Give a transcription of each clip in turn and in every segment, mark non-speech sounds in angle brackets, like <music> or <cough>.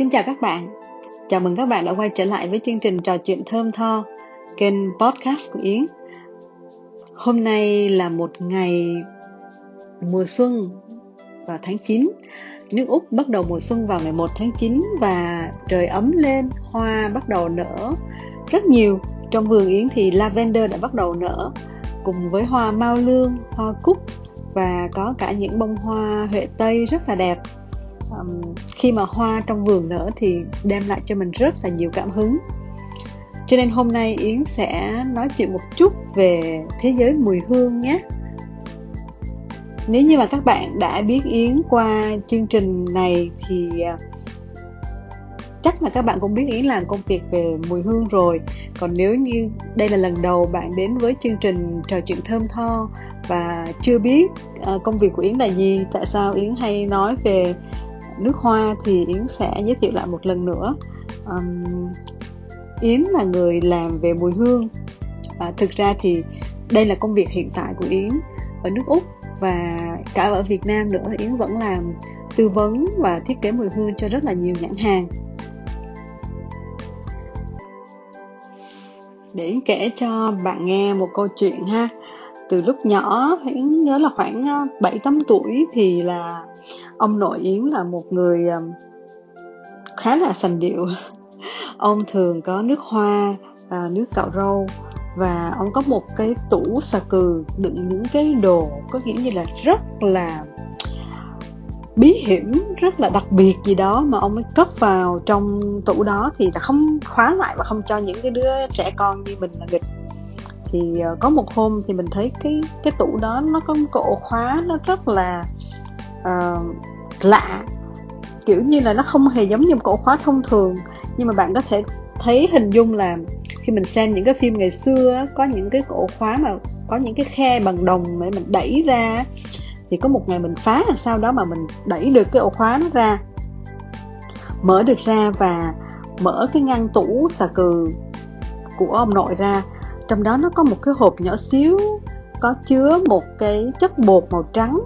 Xin chào các bạn. Chào mừng các bạn đã quay trở lại với chương trình trò chuyện thơm tho, kênh podcast của Yến. Hôm nay là một ngày mùa xuân vào tháng 9. Nước Úc bắt đầu mùa xuân vào ngày 1 tháng 9 và trời ấm lên, hoa bắt đầu nở rất nhiều. Trong vườn Yến thì lavender đã bắt đầu nở cùng với hoa mau lương, hoa cúc và có cả những bông hoa huệ tây rất là đẹp um, khi mà hoa trong vườn nở thì đem lại cho mình rất là nhiều cảm hứng. Cho nên hôm nay yến sẽ nói chuyện một chút về thế giới mùi hương nhé. Nếu như mà các bạn đã biết yến qua chương trình này thì à, chắc là các bạn cũng biết yến làm công việc về mùi hương rồi. Còn nếu như đây là lần đầu bạn đến với chương trình trò chuyện thơm tho và chưa biết à, công việc của yến là gì tại sao yến hay nói về nước hoa thì yến sẽ giới thiệu lại một lần nữa. Um, yến là người làm về mùi hương. À, thực ra thì đây là công việc hiện tại của yến ở nước úc và cả ở việt nam nữa. Yến vẫn làm tư vấn và thiết kế mùi hương cho rất là nhiều nhãn hàng. Để yến kể cho bạn nghe một câu chuyện ha. Từ lúc nhỏ yến nhớ là khoảng ờ, 7 8 tuổi thì là ông nội yến là một người um, khá là sành điệu. <laughs> Ông thường có nước hoa à, nước cạo râu và ông có một cái tủ xà cừ đựng những cái đồ có nghĩa như là rất là bí hiểm rất là đặc biệt gì đó mà ông ấy cất vào trong tủ đó thì là không khóa lại và không cho những cái đứa trẻ con như mình là nghịch. Thì ờ, có một hôm thì mình thấy cái cái tủ đó nó có một cái ổ khóa nó rất là uh, lạ. Kiểu như là nó không hề giống như một ổ khóa thông thường, nhưng mà bạn có thể thấy hình dung là khi mình xem những cái phim ngày xưa có những cái ổ khóa mà có những cái khe bằng đồng để mình đẩy ra thì có một ngày mình phá là sau đó mà mình đẩy được cái ổ khóa nó ra. Mở được ra và mở cái ngăn tủ xà cừ của ông nội ra. Trong đó nó có một cái hộp nhỏ xíu, có chứa một cái chất bột màu trắng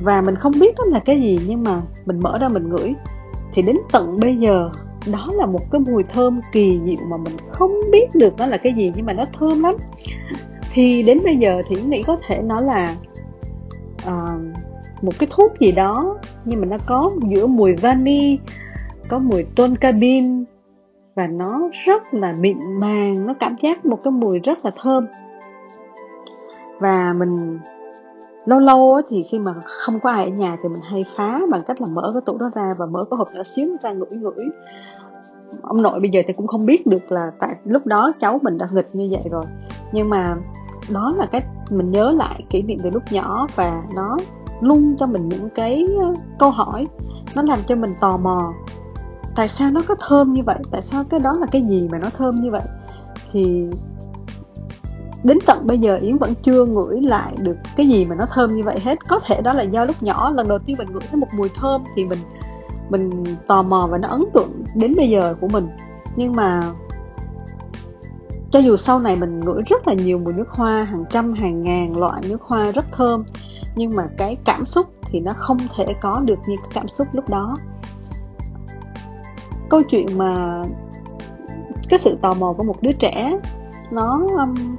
và mình không biết đó là cái gì nhưng mà mình mở ra mình ngửi. Thì đến tận bây giờ đó là một cái mùi thơm kỳ diệu mà mình không biết được nó là cái gì nhưng mà nó thơm lắm. Thì đến bây giờ thì nghĩ có thể nó là uh, một cái thuốc gì đó nhưng mà nó có giữa mùi vani có mùi tôn cabin và nó rất là mịn màng nó cảm giác một cái mùi rất là thơm. Và mình lâu lâu thì khi mà không có ai ở nhà thì mình hay phá bằng cách là mở cái tủ đó ra và mở cái hộp nhỏ xíu ra ngửi ngửi. Ông nội bây giờ thì cũng không biết được là tại lúc đó cháu mình đã nghịch như vậy rồi. Nhưng mà đó là cái mình nhớ lại kỷ niệm từ lúc nhỏ và nó luôn cho mình những cái câu hỏi. Nó làm cho mình tò mò. Tại sao nó có thơm như vậy? Tại sao cái đó là cái gì mà nó thơm như vậy? Thì đến tận bây giờ yến vẫn chưa ngửi lại được cái gì mà nó thơm như vậy hết. Có thể đó là do lúc nhỏ lần đầu tiên mình ngửi thấy một mùi thơm thì mình mình tò mò và nó ấn tượng đến bây giờ của mình. Nhưng mà cho dù sau này mình ngửi rất là nhiều mùi nước hoa hàng trăm hàng ngàn loại nước hoa rất thơm nhưng mà cái cảm xúc thì nó không thể có được như cái cảm xúc lúc đó. Câu chuyện mà cái sự tò mò của một đứa trẻ nó um,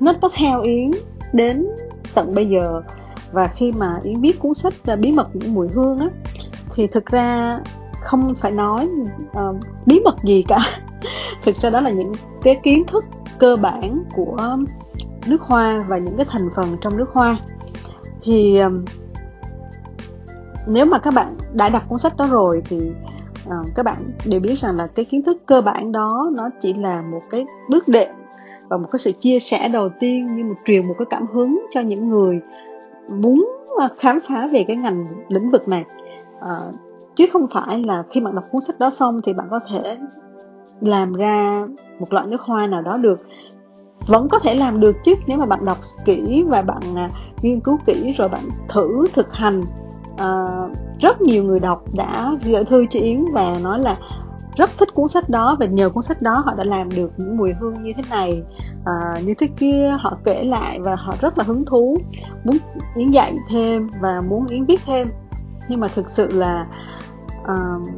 nó có theo yến đến tận bây giờ. Và khi mà yến viết cuốn sách là bí mật những mùi hương á thì thực ra không phải nói uh, bí mật gì cả. <laughs> Thực ra đó là những cái kiến thức cơ bản của nước hoa và những cái thành phần trong nước hoa. Thì um, nếu mà các bạn đã đọc cuốn sách đó rồi thì uh, các bạn đều biết rằng là cái kiến thức cơ bản đó nó chỉ là một cái bước đệm và một cái sự chia sẻ đầu tiên như một truyền một cái cảm hứng cho những người muốn à, khám phá về cái ngành lĩnh vực này. À, chứ không phải là khi bạn đọc cuốn sách đó xong thì bạn có thể làm ra một loại nước hoa nào đó được. Vẫn có thể làm được chứ nếu mà bạn đọc kỹ và bạn à, nghiên cứu kỹ rồi bạn thử thực hành. À, rất nhiều người đọc đã gửi thư cho yến và nói là rất thích cuốn sách đó và nhờ cuốn sách đó họ đã làm được những mùi hương như thế này. À, như thế kia họ kể lại và họ rất là hứng thú muốn yến dạy thêm và muốn yến viết thêm. Nhưng mà thực sự là uh,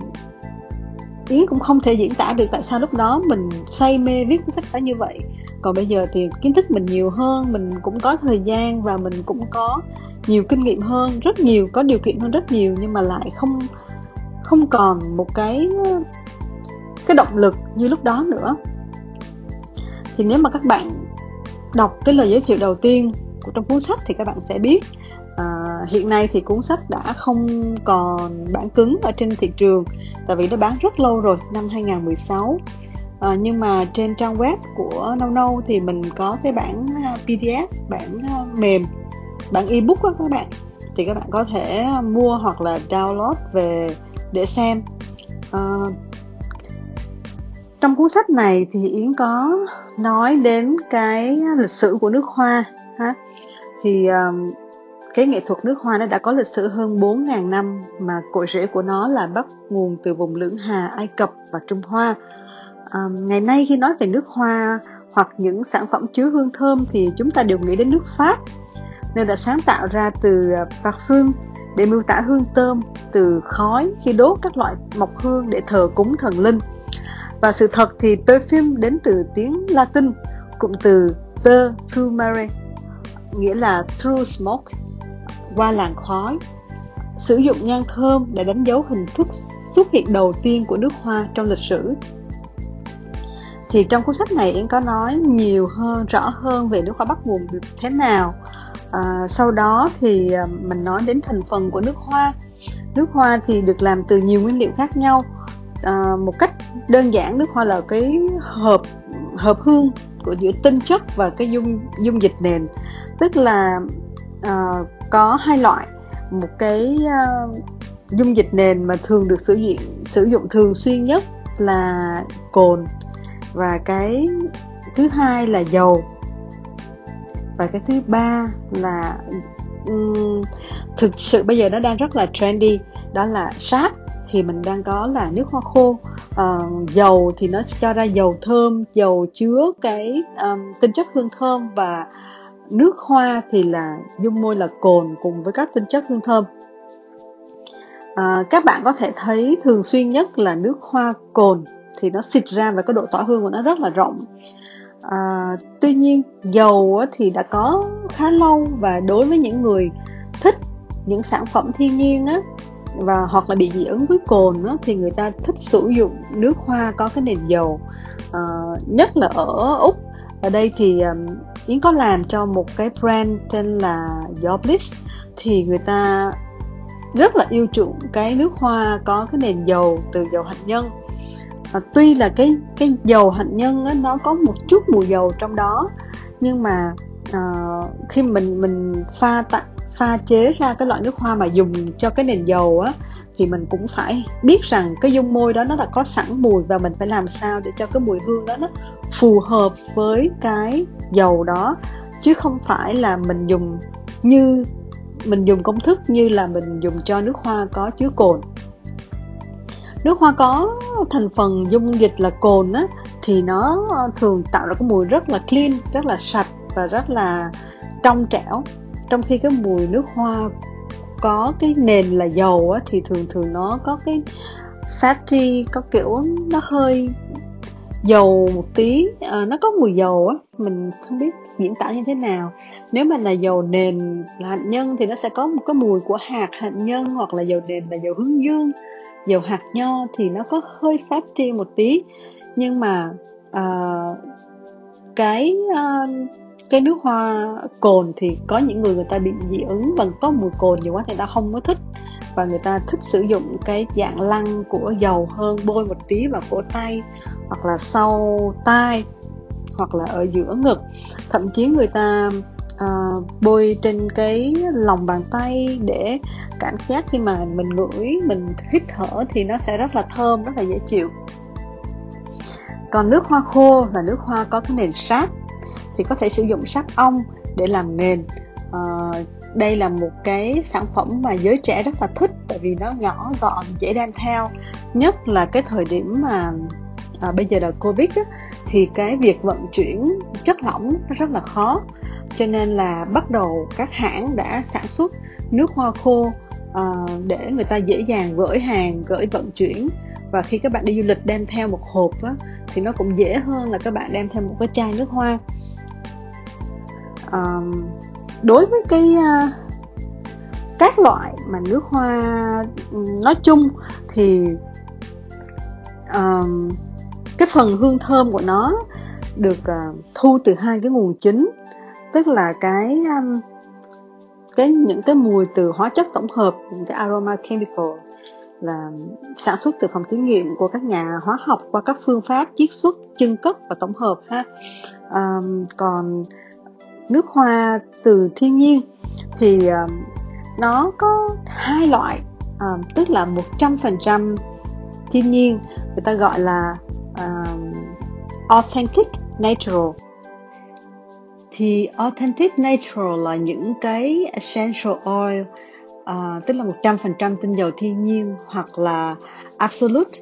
Yến cũng không thể diễn tả được tại sao lúc đó mình say mê viết cuốn sách đó như vậy. Còn bây giờ thì kiến thức mình nhiều hơn mình cũng có thời gian và mình cũng có nhiều kinh nghiệm hơn rất nhiều có điều kiện hơn rất nhiều nhưng mà lại không không còn một cái cái động lực như lúc đó nữa. Thì nếu mà các bạn đọc cái lời giới thiệu đầu tiên của trong cuốn sách thì các bạn sẽ biết à, hiện nay thì cuốn sách đã không còn bản cứng ở trên thị trường tại vì nó bán rất lâu rồi năm 2016 à, nhưng mà trên trang web của Nâu Nâu thì mình có cái bản à, PDF bản à, mềm bản ebook đó các bạn. Thì các bạn có thể mua hoặc là download về để xem. À, trong cuốn sách này thì Yến có nói đến cái lịch sử của nước Hoa ha thì um, cái nghệ thuật nước Hoa nó đã có lịch sử hơn 4.000 năm mà cội rễ của nó là bắt nguồn từ vùng lưỡng Hà, Ai Cập và Trung Hoa. À, ngày nay khi nói về nước Hoa hoặc những sản phẩm chứa hương thơm thì chúng ta đều nghĩ đến nước Pháp nên đã sáng tạo ra từ ờ, parfum để miêu tả hương thơm từ khói khi đốt các loại mộc hương để thờ cúng thần linh. Và sự thật thì perfume đến từ tiếng Latin, cụm từ perfumere, nghĩa là through smoke, qua làn khói. Sử dụng nhang thơm để đánh dấu hình thức xuất hiện đầu tiên của nước hoa trong lịch sử. Thì trong cuốn sách này Yến có nói nhiều hơn, rõ hơn về nước hoa bắt nguồn được thế nào. À, sau đó thì à, mình nói đến thành phần của nước hoa. Nước hoa thì được làm từ nhiều nguyên liệu khác nhau. À, một cách đơn giản nước hoa là cái hợp hợp hương của giữa tinh chất và cái dung dung dịch nền. Tức là uh, có hai loại. Một cái uh, dung dịch nền mà thường được sử dụng sử dụng thường xuyên nhất là cồn và cái thứ hai là dầu. Và cái thứ ba là um, thực sự bây giờ nó đang rất là trendy đó là sáp thì mình đang có là nước hoa khô. Uh, dầu thì nó cho ra dầu thơm dầu chứa cái um, tinh chất hương thơm và nước hoa thì là dung môi là cồn cùng với các tinh chất hương thơm. À, các bạn có thể thấy thường xuyên nhất là nước hoa cồn thì nó xịt ra và cái độ tỏa hương của nó rất là rộng. À, tuy nhiên dầu thì đã có khá lâu và đối với những người thích những sản phẩm thiên nhiên á và hoặc là bị dị ứng với cồn đó, thì người ta thích sử dụng nước hoa có cái nền dầu à, nhất là ở úc. Ở đây thì um, Yến có làm cho một cái brand tên là Your thì người ta rất là yêu chuộng cái nước hoa có cái nền dầu từ dầu hạnh nhân. À, tuy là cái cái dầu hạnh nhân á, nó có một chút mùi dầu trong đó nhưng mà uh, khi mình mình pha tặng pha chế ra cái loại nước hoa mà dùng cho cái nền dầu á, thì mình cũng phải biết rằng cái dung môi đó nó đã có sẵn mùi và mình phải làm sao để cho cái mùi hương đó nó phù hợp với cái dầu đó. Chứ không phải là mình dùng như, mình dùng công thức như là mình dùng cho nước hoa có chứa cồn. Nước hoa có thành phần dung dịch là cồn á, thì nó thường tạo ra cái mùi rất là clean, rất là sạch và rất là trong trẻo trong khi cái mùi nước hoa có cái nền là dầu á thì thường thường nó có cái fatty có kiểu nó hơi dầu một tí. À, nó có mùi dầu á mình không biết diễn tả như thế nào. Nếu mà là dầu nền là hạnh nhân thì nó sẽ có một cái mùi của hạt hạnh nhân hoặc là dầu nền là dầu hướng dương dầu hạt nho thì nó có hơi fatty một tí. Nhưng mà uh, cái uh, cái nước hoa cồn thì có những người người ta bị dị ứng và có mùi cồn nhiều quá thì người ta không có thích. Và người ta thích sử dụng cái dạng lăn của dầu hơn bôi một tí vào cổ tay hoặc là sau tai hoặc là ở giữa ngực. Thậm chí người ta uh, bôi trên cái lòng bàn tay để cảm giác khi mà mình ngửi mình hít thở thì nó sẽ rất là thơm rất là dễ chịu. Còn nước hoa khô là nước hoa có cái nền sáp thì có thể sử dụng sáp ong để làm nền. À, đây là một cái sản phẩm mà giới trẻ rất là thích tại vì nó nhỏ gọn dễ đem theo. Nhất là cái thời điểm mà à, bây giờ là covid á, thì cái việc vận chuyển chất lỏng nó rất là khó. Cho nên là bắt đầu các hãng đã sản xuất nước hoa khô à, để người ta dễ dàng gửi hàng gửi vận chuyển. Và khi các bạn đi du lịch đem theo một hộp á, thì nó cũng dễ hơn là các bạn đem theo một cái chai nước hoa đối với cái uh, các loại mà nước hoa nói chung thì uh, cái phần hương thơm của nó được uh, thu từ hai cái nguồn chính. Tức là cái um, cái những cái mùi từ hóa chất tổng hợp những cái aroma chemical là sản xuất từ phòng thí nghiệm của các nhà hóa học qua các phương pháp chiết xuất chân cất và tổng hợp ha. Um, còn nước hoa từ thiên nhiên thì um, nó có hai loại um, tức là 100% thiên nhiên người ta gọi là um, authentic natural. Thì authentic natural là những cái essential oil uh, tức là 100% tinh dầu thiên nhiên hoặc là absolute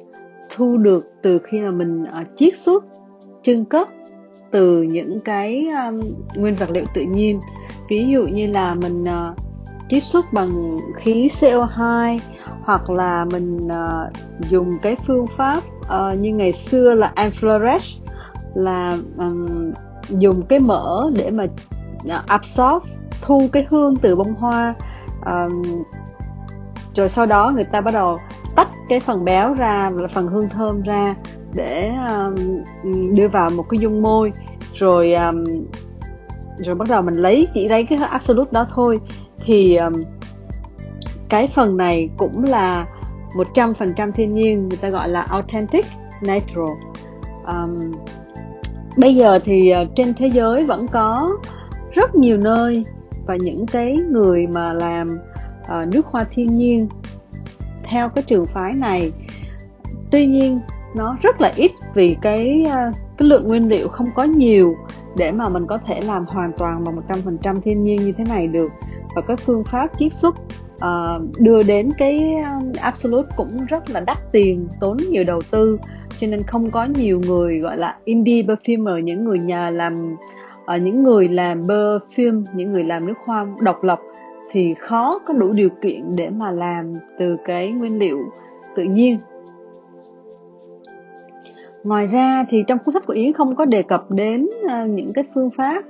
thu được từ khi mà mình uh, chiết xuất trưng cất từ những cái um, nguyên vật liệu tự nhiên. Ví dụ như là mình uh, chiết xuất bằng khí CO2 hoặc là mình uh, dùng cái phương pháp uh, như ngày xưa là enflorage là um, dùng cái mỡ để mà uh, absorb thu cái hương từ bông hoa um, rồi sau đó người ta bắt đầu tách cái phần béo ra là phần hương thơm ra để um, đưa vào một cái dung môi rồi um, rồi bắt đầu mình lấy chỉ lấy cái absolute đó thôi. Thì um, cái phần này cũng là 100% thiên nhiên người ta gọi là authentic natural. Um, bây giờ thì uh, trên thế giới vẫn có rất nhiều nơi và những cái người mà làm uh, nước hoa thiên nhiên theo cái trường phái này. Tuy nhiên nó rất là ít vì cái à, cái lượng nguyên liệu không có nhiều để mà mình có thể làm hoàn toàn bằng 100% thiên nhiên như thế này được. Và cái phương pháp chiết xuất uh, đưa đến cái à, absolute cũng rất là đắt tiền tốn nhiều đầu tư. Cho nên không có nhiều người gọi là indie perfumer những người nhà làm uh, những người làm perfume những người làm nước hoa độc lập thì khó có đủ điều kiện để mà làm từ cái nguyên liệu tự nhiên ngoài ra thì trong cuốn sách của yến không có đề cập đến uh, những cái phương pháp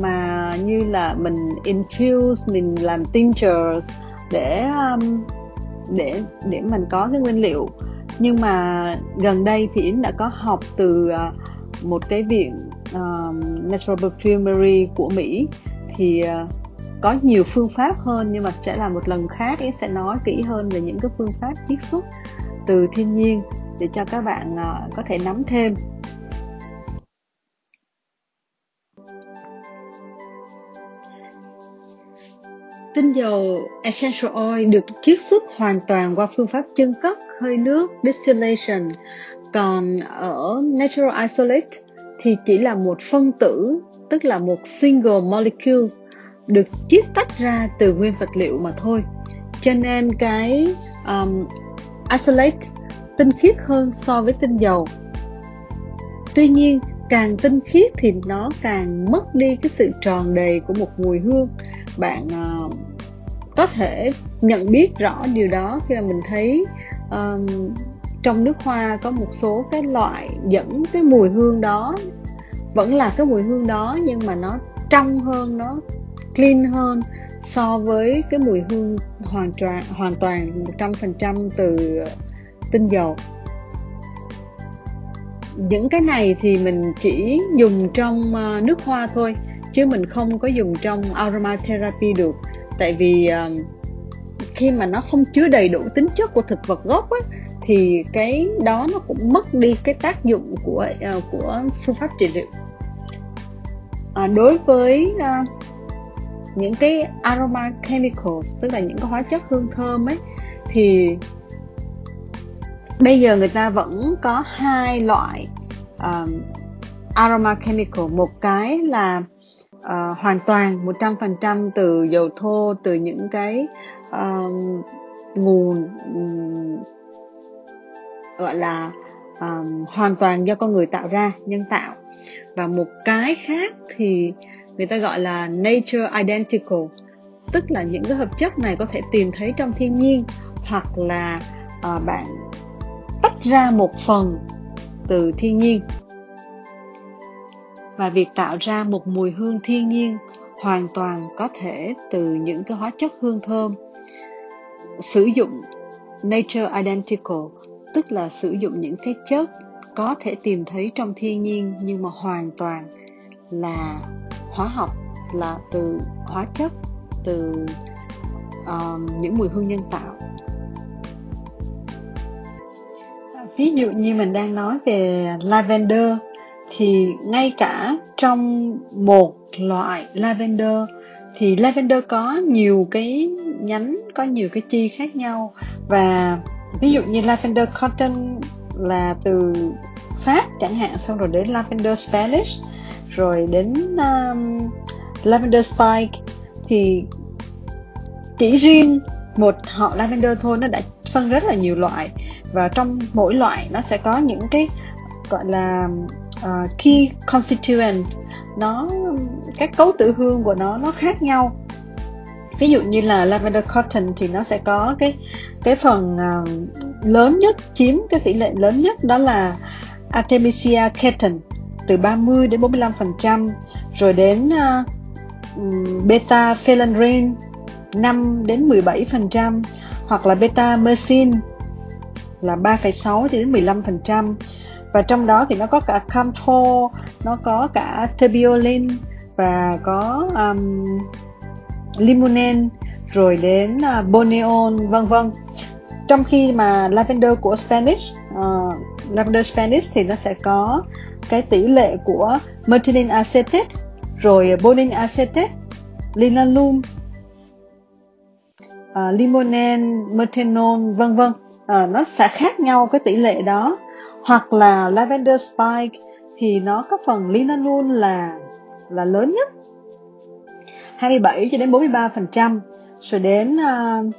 mà như là mình infuse mình làm tinctures để um, để để mình có cái nguyên liệu. Nhưng mà gần đây thì yến đã có học từ uh, một cái viện natural perfumery của mỹ. Thì uh, có nhiều phương pháp hơn nhưng mà sẽ là một lần khác yến sẽ nói kỹ hơn về những cái phương pháp chiết xuất từ thiên nhiên để cho các bạn uh, có thể nắm thêm Tinh dầu essential oil được chiết xuất hoàn toàn qua phương pháp chân cất hơi nước distillation. Còn ở natural isolate thì chỉ là một phân tử, tức là một single molecule được chiết tách ra từ nguyên vật liệu mà thôi. Cho nên cái um, isolate tinh khiết hơn so với tinh dầu. Tuy nhiên, càng tinh khiết thì nó càng mất đi cái sự tròn đầy của một mùi hương bạn uh, có thể nhận biết rõ điều đó khi mà mình thấy um, trong nước hoa có một số cái loại dẫn cái mùi hương đó vẫn là cái mùi hương đó nhưng mà nó trong hơn nó clean hơn so với cái mùi hương hoàn toàn hoàn toàn 100% từ tinh dầu. Những cái này thì mình chỉ dùng trong ờ, nước hoa thôi chứ mình không có dùng trong aromatherapy được. Tại vì ờ, khi mà nó không chứa đầy đủ tính chất của thực vật gốc ấy, thì cái đó nó cũng mất đi cái tác dụng của ờ, của phương pháp trị liệu. À, đối với uh, những cái aroma chemicals tức là những cái hóa chất hương thơm ấy thì bây giờ người ta vẫn có hai loại um, aroma chemical. Một cái là uh, hoàn toàn 100% từ dầu thô từ những cái uh, nguồn um, gọi là um, hoàn toàn do con người tạo ra nhân tạo. Và một cái khác thì người ta gọi là nature identical tức là những cái hợp chất này có thể tìm thấy trong thiên nhiên hoặc là uh, bạn tách ra một phần từ thiên nhiên và việc tạo ra một mùi hương thiên nhiên hoàn toàn có thể từ những cái hóa chất hương thơm. Sử dụng nature identical tức là sử dụng những cái chất có thể tìm thấy trong thiên nhiên nhưng mà hoàn toàn là hóa học là từ hóa chất từ uh, những mùi hương nhân tạo. Ví dụ như mình đang nói về lavender thì ngay cả trong một loại lavender thì lavender có nhiều cái nhánh có nhiều cái chi khác nhau. Và ví dụ như lavender cotton là từ Pháp chẳng hạn xong rồi đến lavender Spanish rồi đến um, lavender spike. Thì chỉ riêng một họ lavender thôi nó đã phân rất là nhiều loại và trong mỗi loại nó sẽ có những cái gọi là uh, key constituent. Nó các cấu tử hương của nó nó khác nhau. Ví dụ như là lavender cotton thì nó sẽ có cái cái phần uh, lớn nhất chiếm cái tỷ lệ lớn nhất đó là Artemisia keton từ 30 đến 45 phần trăm. Rồi đến uh, beta phelandrin 5 đến 17 phần trăm. Hoặc là beta mersin là 3,6 đến 15 phần trăm. Và trong đó thì nó có cả camphor nó có cả terbiolin và có um, limonen rồi đến uh, boneon vân vân. Trong khi mà lavender của Spanish uh, lavender Spanish thì nó sẽ có cái tỷ lệ của methylene acetate rồi bonin acetate linalool uh, ờ, limonen methanol vân vân à, nó sẽ khác nhau cái tỷ lệ đó. Hoặc là lavender spike thì nó có phần linalool là là lớn nhất. 27 cho đến 43 phần trăm. Rồi đến ờ, uh,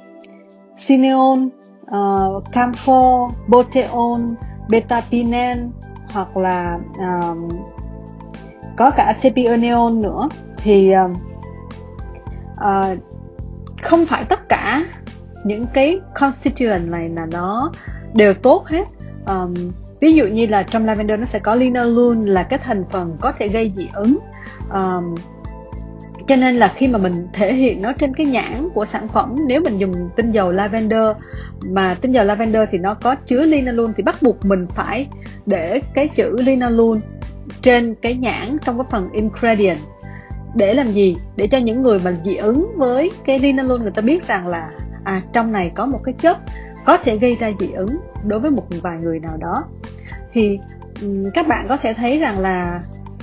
cineol, uh, ờ, camphor, boteol, betapinen hoặc là um, có cả thepioneol nữa. Thì uh, uh, không phải tất cả những cái constituent này là nó đều tốt hết. Um, ví dụ như là trong lavender nó sẽ có linalool là cái thành phần có thể gây dị ứng. Um, cho nên là khi mà mình thể hiện nó trên cái nhãn của sản phẩm nếu mình dùng tinh dầu lavender mà tinh dầu lavender thì nó có chứa linalool thì bắt buộc mình phải để cái chữ linalool trên cái nhãn trong cái phần ingredient. Để làm gì? Để cho những người mà dị ứng với cái linalool người ta biết rằng là à trong này có một cái chất có thể gây ra dị ứng đối với một vài người nào đó. Thì các bạn có thể thấy rằng là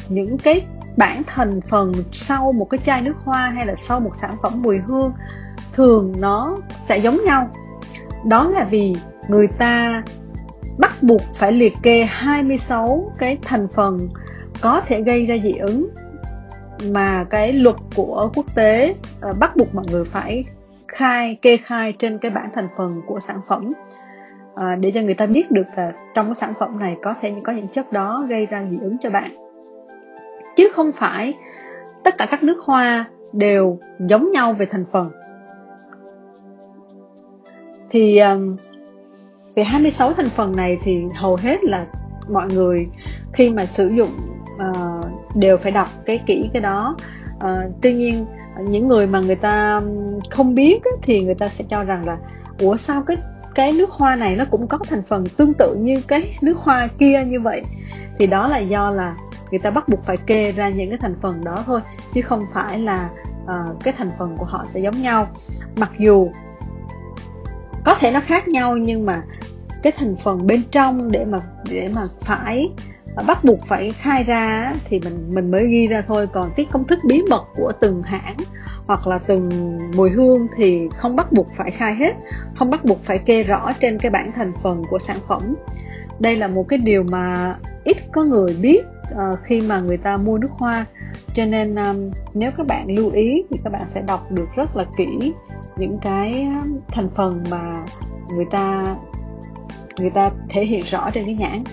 những cái bản thành phần sau một cái chai nước hoa hay là sau một sản phẩm mùi hương thường nó sẽ giống nhau. Đó là vì người ta bắt buộc phải liệt kê 26 cái thành phần có thể gây ra dị ứng mà cái luật của quốc tế ờ, bắt buộc mọi người phải khai kê khai trên cái bản thành phần của sản phẩm. À, để cho người ta biết được là trong cái sản phẩm này có thể có những chất đó gây ra dị ứng cho bạn. Chứ không phải tất cả các nước hoa đều giống nhau về thành phần. Thì um, về 26 thành phần này thì hầu hết là mọi người khi mà sử dụng uh, đều phải đọc cái kỹ cái đó. Ờ, tuy nhiên ờ, những người mà người ta không biết á, thì người ta sẽ cho rằng là ủa sao cái cái nước hoa này nó cũng có thành phần tương tự như cái nước hoa kia như vậy? Thì đó là do là người ta bắt buộc phải kê ra những cái thành phần đó thôi chứ không phải là uh, cái thành phần của họ sẽ giống nhau. Mặc dù có thể nó khác nhau nhưng mà cái thành phần bên trong để mà để mà phải bắt buộc phải khai ra thì mình mình mới ghi ra thôi. Còn tiết công thức bí mật của từng hãng hoặc là từng mùi hương thì không bắt buộc phải khai hết không bắt buộc phải kê rõ trên cái bảng thành phần của sản phẩm. Đây là một cái điều mà ít có người biết uh, khi mà người ta mua nước hoa. Cho nên um, nếu các bạn lưu ý thì các bạn sẽ đọc được rất là kỹ những cái thành phần mà người ta người ta thể hiện rõ trên cái nhãn.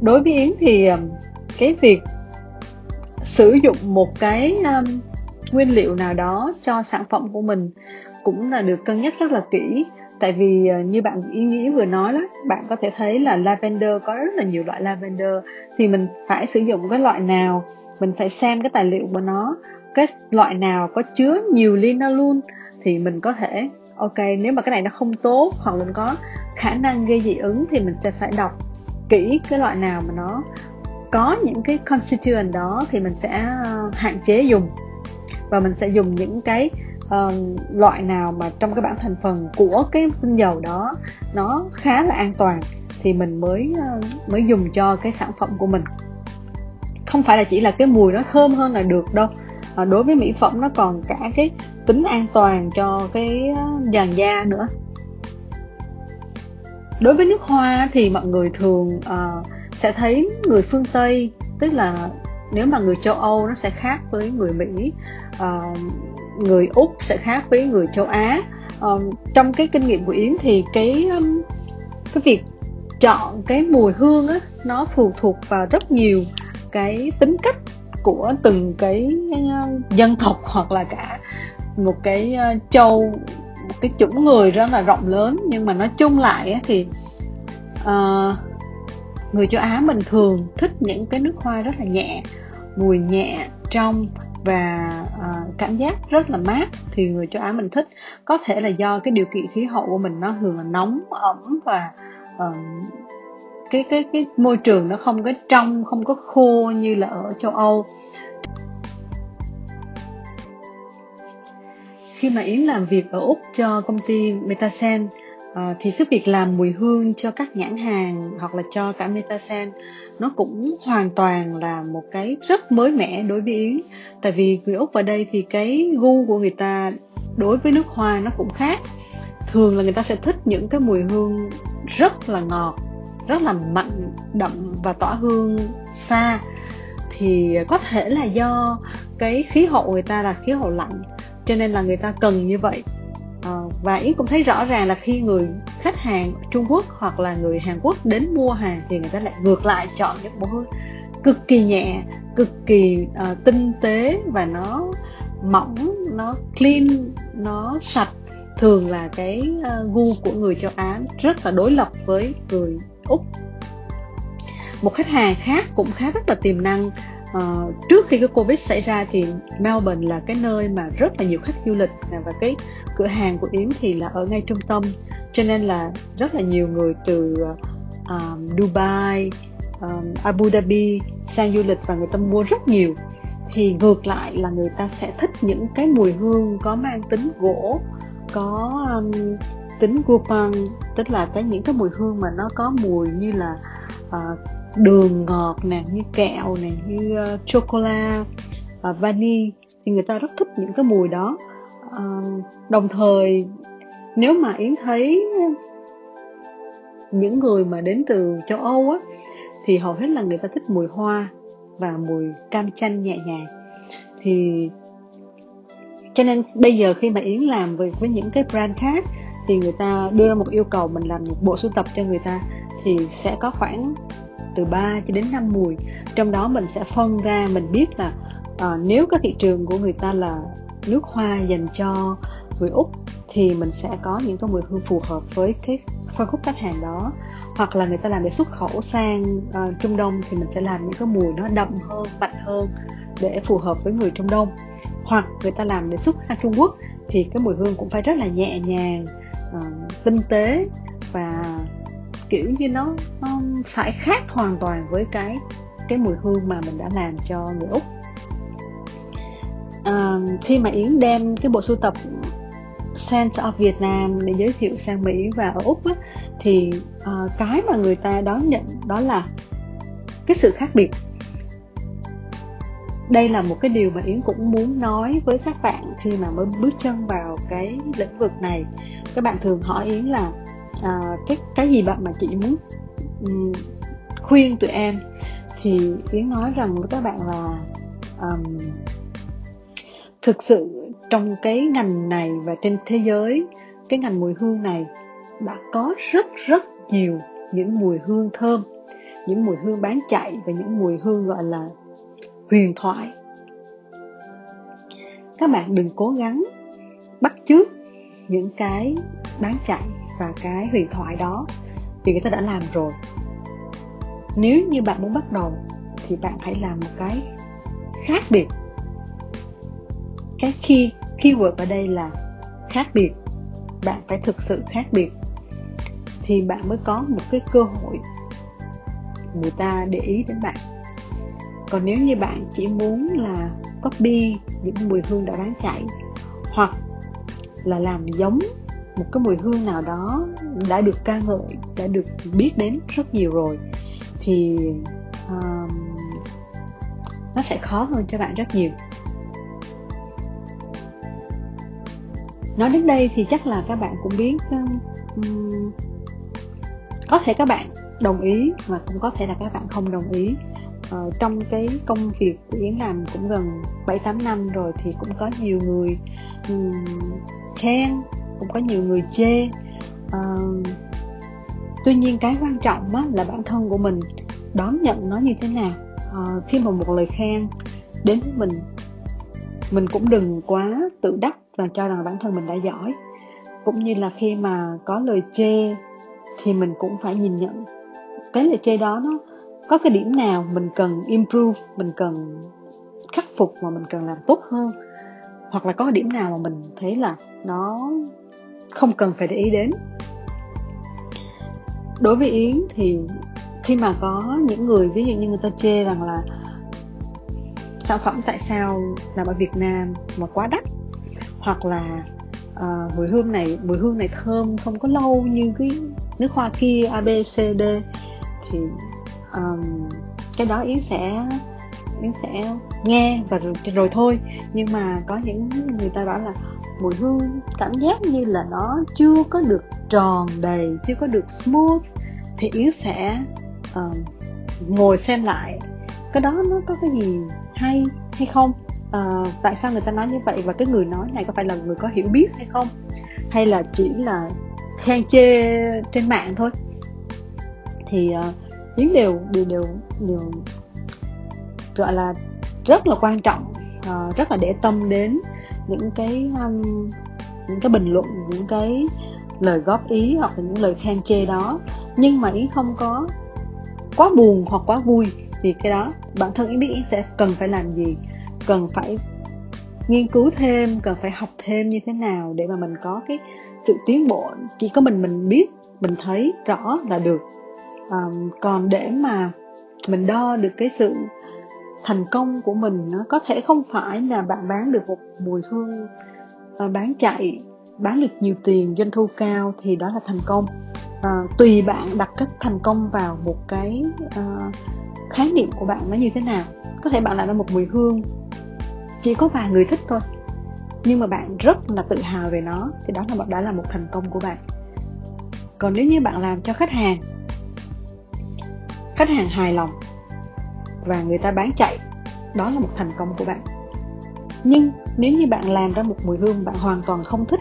Đối với yến thì um, cái việc sử dụng một cái um, nguyên liệu nào đó cho sản phẩm của mình cũng là được cân nhắc rất là kỹ. Tại vì uh, như bạn ý nghĩ vừa nói đó bạn có thể thấy là lavender có rất là nhiều loại lavender. Thì mình phải sử dụng cái loại nào mình phải xem cái tài liệu của nó cái loại nào có chứa nhiều linalool thì mình có thể ok nếu mà cái này nó không tốt hoặc mình có khả năng gây dị ứng thì mình sẽ phải đọc kỹ cái loại nào mà nó có những cái constituent đó thì mình sẽ ờ, hạn chế dùng. Và mình sẽ dùng những cái uh, loại nào mà trong cái bảng thành phần của cái tinh dầu đó nó khá là an toàn thì mình mới uh, mới dùng cho cái sản phẩm của mình. Không phải là chỉ là cái mùi nó thơm hơn là được đâu à, đối với mỹ phẩm nó còn cả cái tính an toàn cho cái làn da nữa đối với nước hoa thì mọi người thường uh, sẽ thấy người phương tây tức là nếu mà người châu âu nó sẽ khác với người mỹ uh, người úc sẽ khác với người châu á. Uh, trong cái kinh nghiệm của yến thì cái um, cái việc chọn cái mùi hương á nó phụ thuộc vào rất nhiều cái tính cách của từng cái dân tộc hoặc là cả một cái châu cái chủng người rất là rộng lớn nhưng mà nói chung lại thì uh, người châu Á mình thường thích những cái nước hoa rất là nhẹ mùi nhẹ trong và uh, cảm giác rất là mát thì người châu Á mình thích. Có thể là do cái điều kiện khí hậu của mình nó thường là nóng ẩm và uh, cái cái cái môi trường nó không có trong không có khô như là ở châu Âu. Khi mà Yến làm việc ở Úc cho công ty Metasen à, thì cái việc làm mùi hương cho các nhãn hàng hoặc là cho cả Metasen nó cũng hoàn toàn là một cái rất mới mẻ đối với Yến. Tại vì người Úc vào đây thì cái gu của người ta đối với nước hoa nó cũng khác. Thường là người ta sẽ thích những cái mùi hương rất là ngọt rất là mạnh, đậm và tỏa hương xa. Thì có thể là do cái khí hậu người ta là khí hậu lạnh cho nên là người ta cần như vậy. À, và yến cũng thấy rõ ràng là khi người khách hàng Trung Quốc hoặc là người Hàn Quốc đến mua hàng thì người ta lại ngược lại chọn những bộ hương cực kỳ nhẹ cực kỳ uh, tinh tế và nó mỏng nó clean nó sạch. Thường là cái uh, gu của người châu Á rất là đối lập với người Úc. Một khách hàng khác cũng khá rất là tiềm năng uh, trước khi cái covid xảy ra thì Melbourne là cái nơi mà rất là nhiều khách du lịch và cái cửa hàng của Yến thì là ở ngay trung tâm. Cho nên là rất là nhiều người từ um, Dubai um, Abu Dhabi sang du lịch và người ta mua rất nhiều. Thì ngược lại là người ta sẽ thích những cái mùi hương có mang tính gỗ có um, tính gupang tức là cái những cái mùi hương mà nó có mùi như là uh, đường ngọt nè như kẹo nè như uh, chocolate uh, vani. Thì người ta rất thích những cái mùi đó. Uh, đồng thời nếu mà yến thấy những người mà đến từ châu âu á thì hầu hết là người ta thích mùi hoa và mùi cam chanh nhẹ nhàng. Thì cho nên bây giờ khi mà yến làm với, với những cái brand khác thì người ta đưa ra một yêu cầu mình làm một bộ sưu tập cho người ta thì sẽ có khoảng từ 3 cho đến 5 mùi. Trong đó mình sẽ phân ra mình biết là à, nếu cái thị trường của người ta là nước hoa dành cho người úc thì mình sẽ có những cái mùi hương phù hợp với cái phân khúc khách hàng đó. Hoặc là người ta làm để xuất khẩu sang uh, trung đông thì mình sẽ làm những cái mùi nó đậm hơn mạnh hơn để phù hợp với người trung đông. Hoặc người ta làm để xuất sang trung quốc thì cái mùi hương cũng phải rất là nhẹ nhàng uh, tinh tế và kiểu như nó, nó phải khác hoàn toàn với cái cái mùi hương mà mình đã làm cho người úc. À, khi mà yến đem cái bộ sưu tập Sense of Việt Nam để giới thiệu sang Mỹ và ở Úc á, thì uh, cái mà người ta đón nhận đó là cái sự khác biệt. Đây là một cái điều mà Yến cũng muốn nói với các bạn khi mà mới bước chân vào cái lĩnh vực này. Các bạn thường hỏi Yến là à, cái cái gì bạn mà chị muốn um, khuyên tụi em? Thì Yến nói rằng với các bạn là um, thực sự trong cái ngành này và trên thế giới cái ngành mùi hương này đã có rất rất nhiều những mùi hương thơm những mùi hương bán chạy và những mùi hương gọi là huyền thoại. Các bạn đừng cố gắng bắt chước những cái bán chạy và cái huyền thoại đó vì người ta đã làm rồi. Nếu như bạn muốn bắt đầu thì bạn hãy làm một cái khác biệt. Cái khi keyword ở đây là khác biệt. Bạn phải thực sự khác biệt thì bạn mới có một cái cơ hội người ta để ý đến bạn. Còn nếu như bạn chỉ muốn là copy những mùi hương đã bán chạy hoặc là làm giống một cái mùi hương nào đó đã được ca ngợi đã được biết đến rất nhiều rồi thì um, nó sẽ khó hơn cho bạn rất nhiều. Nói đến đây thì chắc là các bạn cũng biết um, có thể các bạn đồng ý và cũng có thể là các bạn không đồng ý. Uh, trong cái công việc của Yến làm cũng gần 7-8 năm rồi thì cũng có nhiều người um, khen cũng có nhiều người chê. Uh, tuy nhiên cái quan trọng á, là bản thân của mình đón nhận nó như thế nào. Uh, khi mà một lời khen đến với mình mình cũng đừng quá tự đắc và cho rằng bản thân mình đã giỏi. Cũng như là khi mà có lời chê thì mình cũng phải nhìn nhận cái lời chê đó nó có cái điểm nào mình cần improve mình cần khắc phục mà mình cần làm tốt hơn hoặc là có điểm nào mà mình thấy là nó không cần phải để ý đến. Đối với yến thì khi mà có những người ví dụ như người ta chê rằng là sản phẩm tại sao làm ở Việt Nam mà quá đắt hoặc là uh, mùi hương này mùi hương này thơm không có lâu như cái nước hoa kia ABCD thì um, cái đó yến sẽ yến sẽ nghe và rồi, rồi thôi. Nhưng mà có những người ta bảo là mùi hương cảm giác như là nó chưa có được tròn đầy chưa có được smooth thì yến sẽ uh, ngồi xem lại. Cái đó nó có cái gì hay hay không? Uh, tại sao người ta nói như vậy và cái người nói này có phải là người có hiểu biết hay không? Hay là chỉ là khen chê trên mạng thôi? Thì uh, yến đều đều đều đều gọi là rất là quan trọng uh, rất là để tâm đến những cái um, những cái bình luận những cái lời góp ý hoặc là những lời khen chê đó. Nhưng mà yến không có quá buồn hoặc quá vui vì cái đó bản thân yến biết yến sẽ cần phải làm gì. Cần phải nghiên cứu thêm cần phải học thêm như thế nào để mà mình có cái sự tiến bộ. Chỉ có mình mình biết mình thấy rõ là được. Um, còn để mà mình đo được cái sự thành công của mình nó có thể không phải là bạn bán được một mùi hương à, bán chạy bán được nhiều tiền doanh thu cao thì đó là thành công. À, tùy bạn đặt cái thành công vào một cái à, khái niệm của bạn nó như thế nào. Có thể bạn làm ra một mùi hương chỉ có vài người thích thôi nhưng mà bạn rất là tự hào về nó thì đó là đã là một thành công của bạn. Còn nếu như bạn làm cho khách hàng khách hàng hài lòng và người ta bán chạy. Đó là một thành công của bạn. Nhưng nếu như bạn làm ra một mùi hương bạn hoàn toàn không thích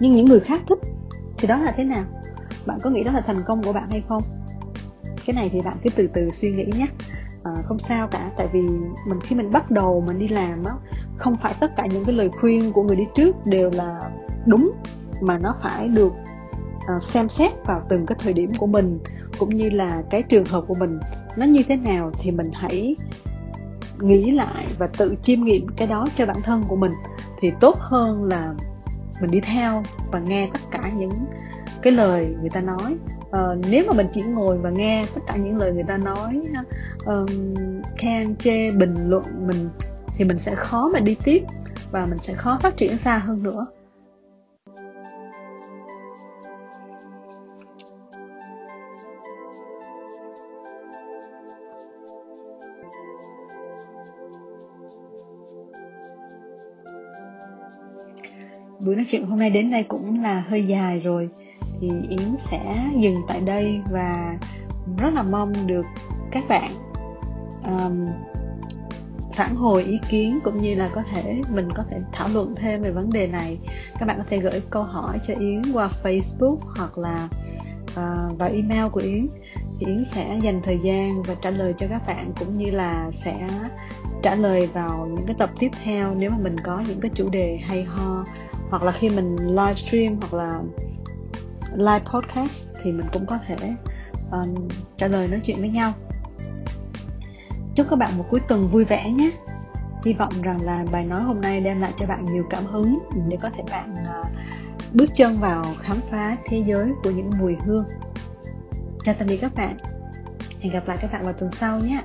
nhưng những người khác thích thì đó là thế nào? Bạn có nghĩ đó là thành công của bạn hay không? Cái này thì bạn cứ từ từ suy nghĩ nhé. À, không sao cả tại vì mình khi mình bắt đầu mình đi làm á không phải tất cả những cái lời khuyên của người đi trước đều là đúng mà nó phải được uh, xem xét vào từng cái thời điểm của mình cũng như là cái trường hợp của mình nó như thế nào thì mình hãy nghĩ lại và tự chiêm nghiệm cái đó cho bản thân của mình. Thì tốt hơn là mình đi theo và nghe tất cả những cái lời người ta nói. Uh, nếu mà mình chỉ ngồi và nghe tất cả những lời người ta nói uh, khen chê bình luận mình thì mình sẽ khó mà đi tiếp và mình sẽ khó phát triển xa hơn nữa. Buổi nói chuyện hôm nay đến đây cũng là hơi dài rồi. Thì yến sẽ dừng tại đây và rất là mong được các bạn um, phản hồi ý kiến cũng như là có thể mình có thể thảo luận thêm về vấn đề này. Các bạn có thể gửi câu hỏi cho yến qua facebook hoặc là uh, vào email của yến. Thì yến sẽ dành thời gian và trả lời cho các bạn cũng như là sẽ trả lời vào những cái tập tiếp theo nếu mà mình có những cái chủ đề hay ho hoặc là khi mình livestream hoặc là live podcast thì mình cũng có thể um, trả lời nói chuyện với nhau. Chúc các bạn một cuối tuần vui vẻ nhé. Hy vọng rằng là bài nói hôm nay đem lại cho bạn nhiều cảm hứng để có thể bạn uh, bước chân vào khám phá thế giới của những mùi hương. Chào tạm biệt các bạn. Hẹn gặp lại các bạn vào tuần sau nhé.